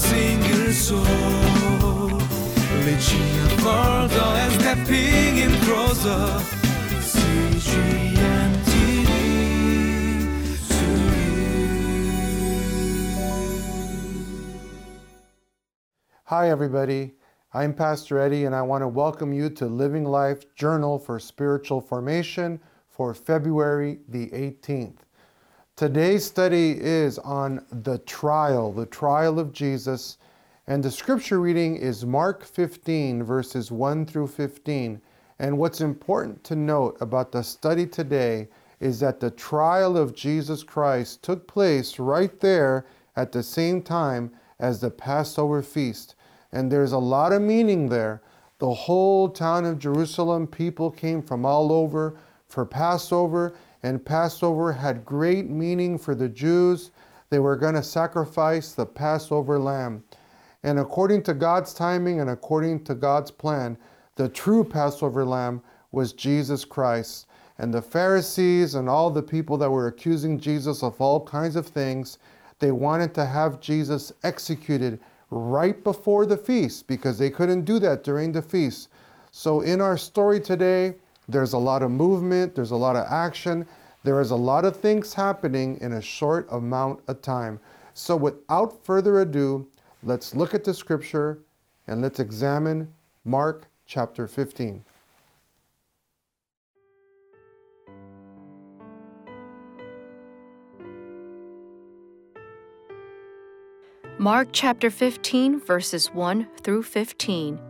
single soul. And stepping in closer. Hi, everybody. I'm Pastor Eddie, and I want to welcome you to Living Life Journal for Spiritual Formation for February the 18th. Today's study is on the trial, the trial of Jesus, and the scripture reading is Mark 15, verses 1 through 15. And what's important to note about the study today is that the trial of Jesus Christ took place right there at the same time as the Passover feast. And there's a lot of meaning there. The whole town of Jerusalem, people came from all over for Passover, and Passover had great meaning for the Jews. They were going to sacrifice the Passover lamb. And according to God's timing and according to God's plan, the true Passover lamb was Jesus Christ. And the Pharisees and all the people that were accusing Jesus of all kinds of things, they wanted to have Jesus executed right before the feast because they couldn't do that during the feast. So, in our story today, there's a lot of movement, there's a lot of action, there is a lot of things happening in a short amount of time. So, without further ado, let's look at the scripture and let's examine Mark chapter 15. Mark chapter 15, verses 1 through 15.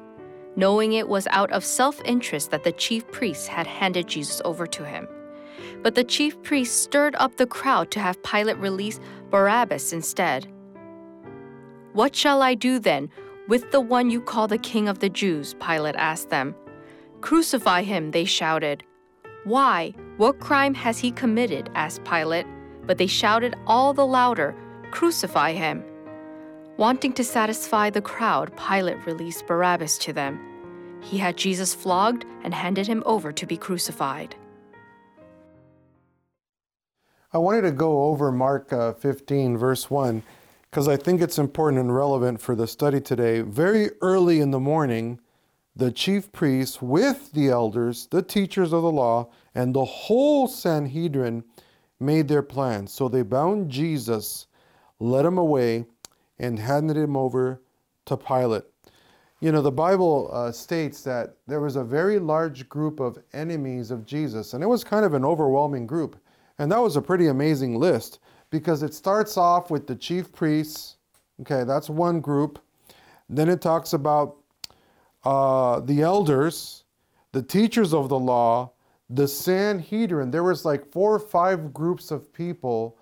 knowing it was out of self interest that the chief priests had handed Jesus over to him. But the chief priests stirred up the crowd to have Pilate release Barabbas instead. What shall I do then with the one you call the king of the Jews? Pilate asked them. Crucify him, they shouted. Why? What crime has he committed? asked Pilate. But they shouted all the louder, Crucify him. Wanting to satisfy the crowd, Pilate released Barabbas to them. He had Jesus flogged and handed him over to be crucified. I wanted to go over Mark uh, 15, verse 1, because I think it's important and relevant for the study today. Very early in the morning, the chief priests, with the elders, the teachers of the law, and the whole Sanhedrin made their plans. So they bound Jesus, led him away, and handed him over to Pilate. You know, the Bible uh, states that there was a very large group of enemies of Jesus, and it was kind of an overwhelming group. And that was a pretty amazing list because it starts off with the chief priests. Okay, that's one group. Then it talks about uh, the elders, the teachers of the law, the Sanhedrin. There was like four or five groups of people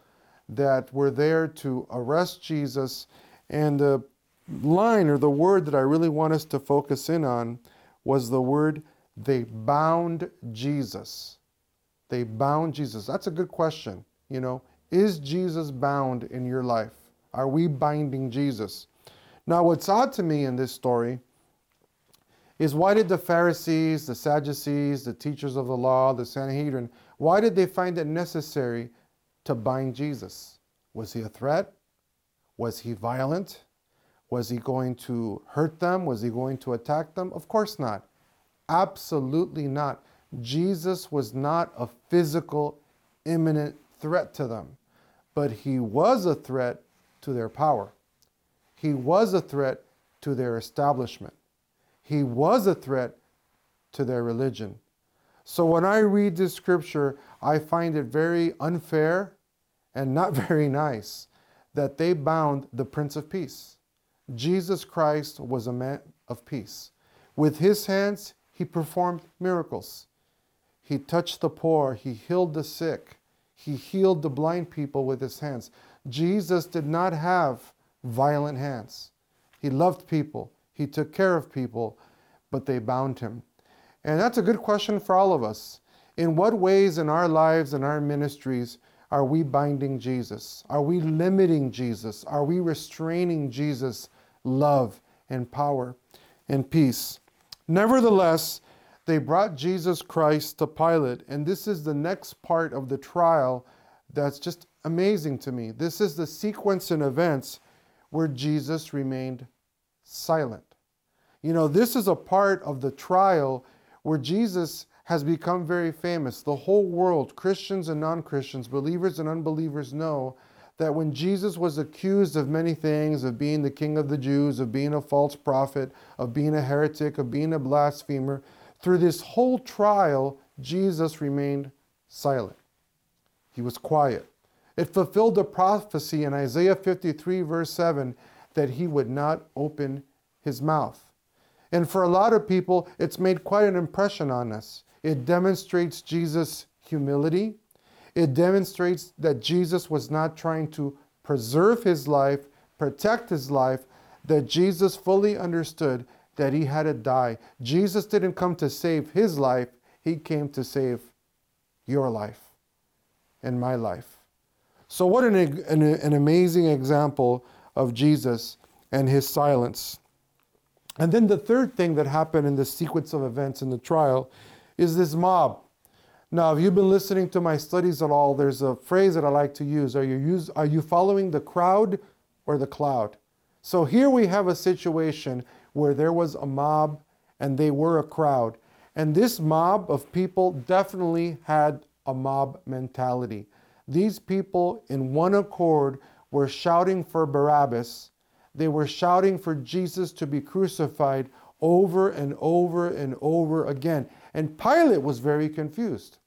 that were there to arrest Jesus and the line or the word that I really want us to focus in on was the word they bound Jesus. They bound Jesus. That's a good question. You know, is Jesus bound in your life? Are we binding Jesus? Now, what's odd to me in this story is why did the Pharisees, the Sadducees, the teachers of the law, the Sanhedrin, why did they find it necessary to bind Jesus? Was he a threat? Was he violent? Was he going to hurt them? Was he going to attack them? Of course not. Absolutely not. Jesus was not a physical, imminent threat to them, but he was a threat to their power. He was a threat to their establishment. he was a threat to their religion. So when I read this scripture, I find it very unfair and not very nice that they bound the Prince of Peace. Jesus Christ was a man of peace. With his hands, he performed miracles. He touched the poor, he healed the sick, he healed the blind people with his hands. Jesus did not have violent hands. He loved people, he took care of people, but they bound him. And that's a good question for all of us. In what ways in our lives and our ministries are we binding Jesus? Are we limiting Jesus? Are we restraining Jesus' love and power and peace? Nevertheless, they brought Jesus Christ to Pilate, and this is the next part of the trial that's just amazing to me. This is the sequence in events where Jesus remained silent. You know, this is a part of the trial where Jesus has become very famous. The whole world, Christians and non Christians, believers and unbelievers, know that when Jesus was accused of many things, of being the king of the Jews, of being a false prophet, of being a heretic, of being a blasphemer, through this whole trial, Jesus remained silent. He was quiet. It fulfilled the prophecy in Isaiah 53, verse 7, that he would not open his mouth. And for a lot of people, it's made quite an impression on us. It demonstrates Jesus' humility. It demonstrates that Jesus was not trying to preserve his life, protect his life, that Jesus fully understood that he had to die. Jesus didn't come to save his life, he came to save your life and my life. So, what an, an, an amazing example of Jesus and his silence. And then the third thing that happened in the sequence of events in the trial is this mob. Now, if you've been listening to my studies at all, there's a phrase that I like to use. Are you, use, are you following the crowd or the cloud? So here we have a situation where there was a mob and they were a crowd. And this mob of people definitely had a mob mentality. These people, in one accord, were shouting for Barabbas. They were shouting for Jesus to be crucified over and over and over again. And Pilate was very confused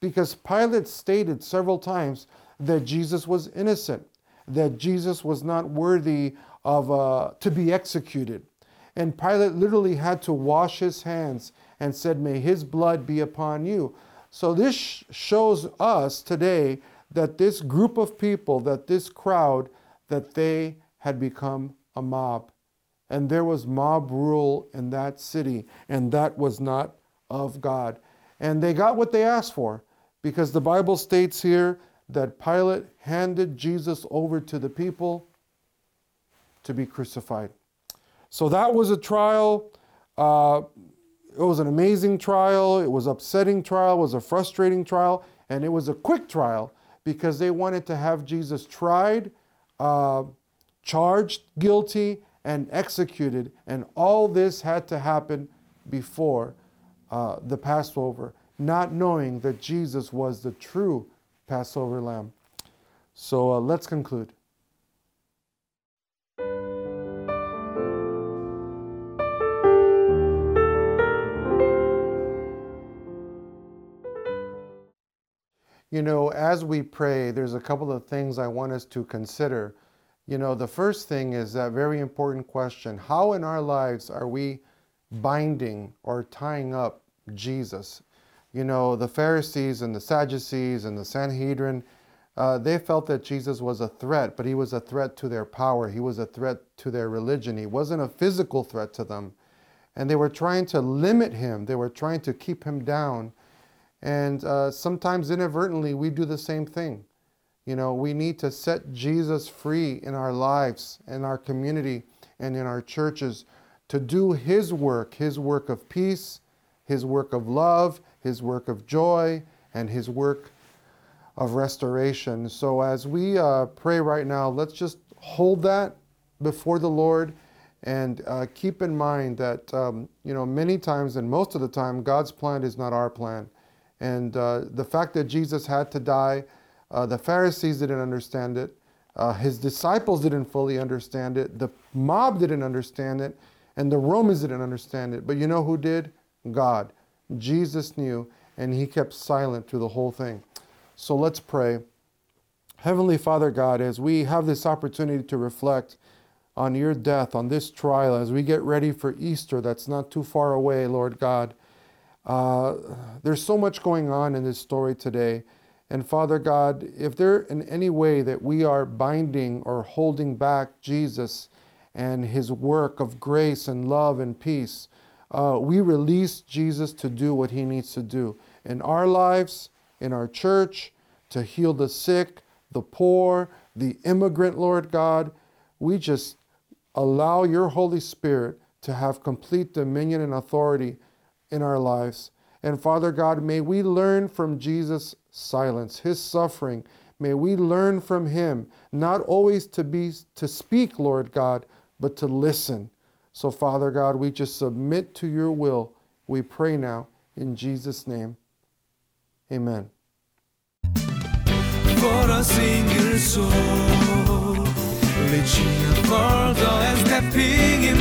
because Pilate stated several times that Jesus was innocent, that Jesus was not worthy of uh, to be executed. And Pilate literally had to wash his hands and said, May his blood be upon you. So this shows us today that this group of people, that this crowd, that they had become a mob. And there was mob rule in that city, and that was not of God. And they got what they asked for, because the Bible states here that Pilate handed Jesus over to the people to be crucified. So that was a trial. Uh, it was an amazing trial. It was upsetting trial. It was a frustrating trial, and it was a quick trial because they wanted to have Jesus tried, uh, charged guilty, and executed. And all this had to happen before uh, the Passover, not knowing that Jesus was the true Passover lamb. So uh, let's conclude. You know, as we pray, there's a couple of things I want us to consider. You know, the first thing is that very important question How in our lives are we binding or tying up Jesus? You know, the Pharisees and the Sadducees and the Sanhedrin, uh, they felt that Jesus was a threat, but he was a threat to their power. He was a threat to their religion. He wasn't a physical threat to them. And they were trying to limit him, they were trying to keep him down. And uh, sometimes inadvertently, we do the same thing. You know, we need to set Jesus free in our lives, in our community, and in our churches to do His work, His work of peace, His work of love, His work of joy, and His work of restoration. So as we uh, pray right now, let's just hold that before the Lord and uh, keep in mind that, um, you know, many times and most of the time, God's plan is not our plan. And uh, the fact that Jesus had to die, uh, the Pharisees didn't understand it. Uh, his disciples didn't fully understand it. The mob didn't understand it. And the Romans didn't understand it. But you know who did? God. Jesus knew, and he kept silent through the whole thing. So let's pray. Heavenly Father God, as we have this opportunity to reflect on your death, on this trial, as we get ready for Easter that's not too far away, Lord God, uh, there's so much going on in this story today. And Father God, if there in any way that we are binding or holding back Jesus and his work of grace and love and peace, uh, we release Jesus to do what he needs to do in our lives, in our church, to heal the sick, the poor, the immigrant, Lord God. We just allow your Holy Spirit to have complete dominion and authority in our lives. And Father God, may we learn from Jesus' silence, his suffering. May we learn from him not always to be to speak, Lord God, but to listen. So Father God, we just submit to your will. We pray now in Jesus name. Amen. Stepping in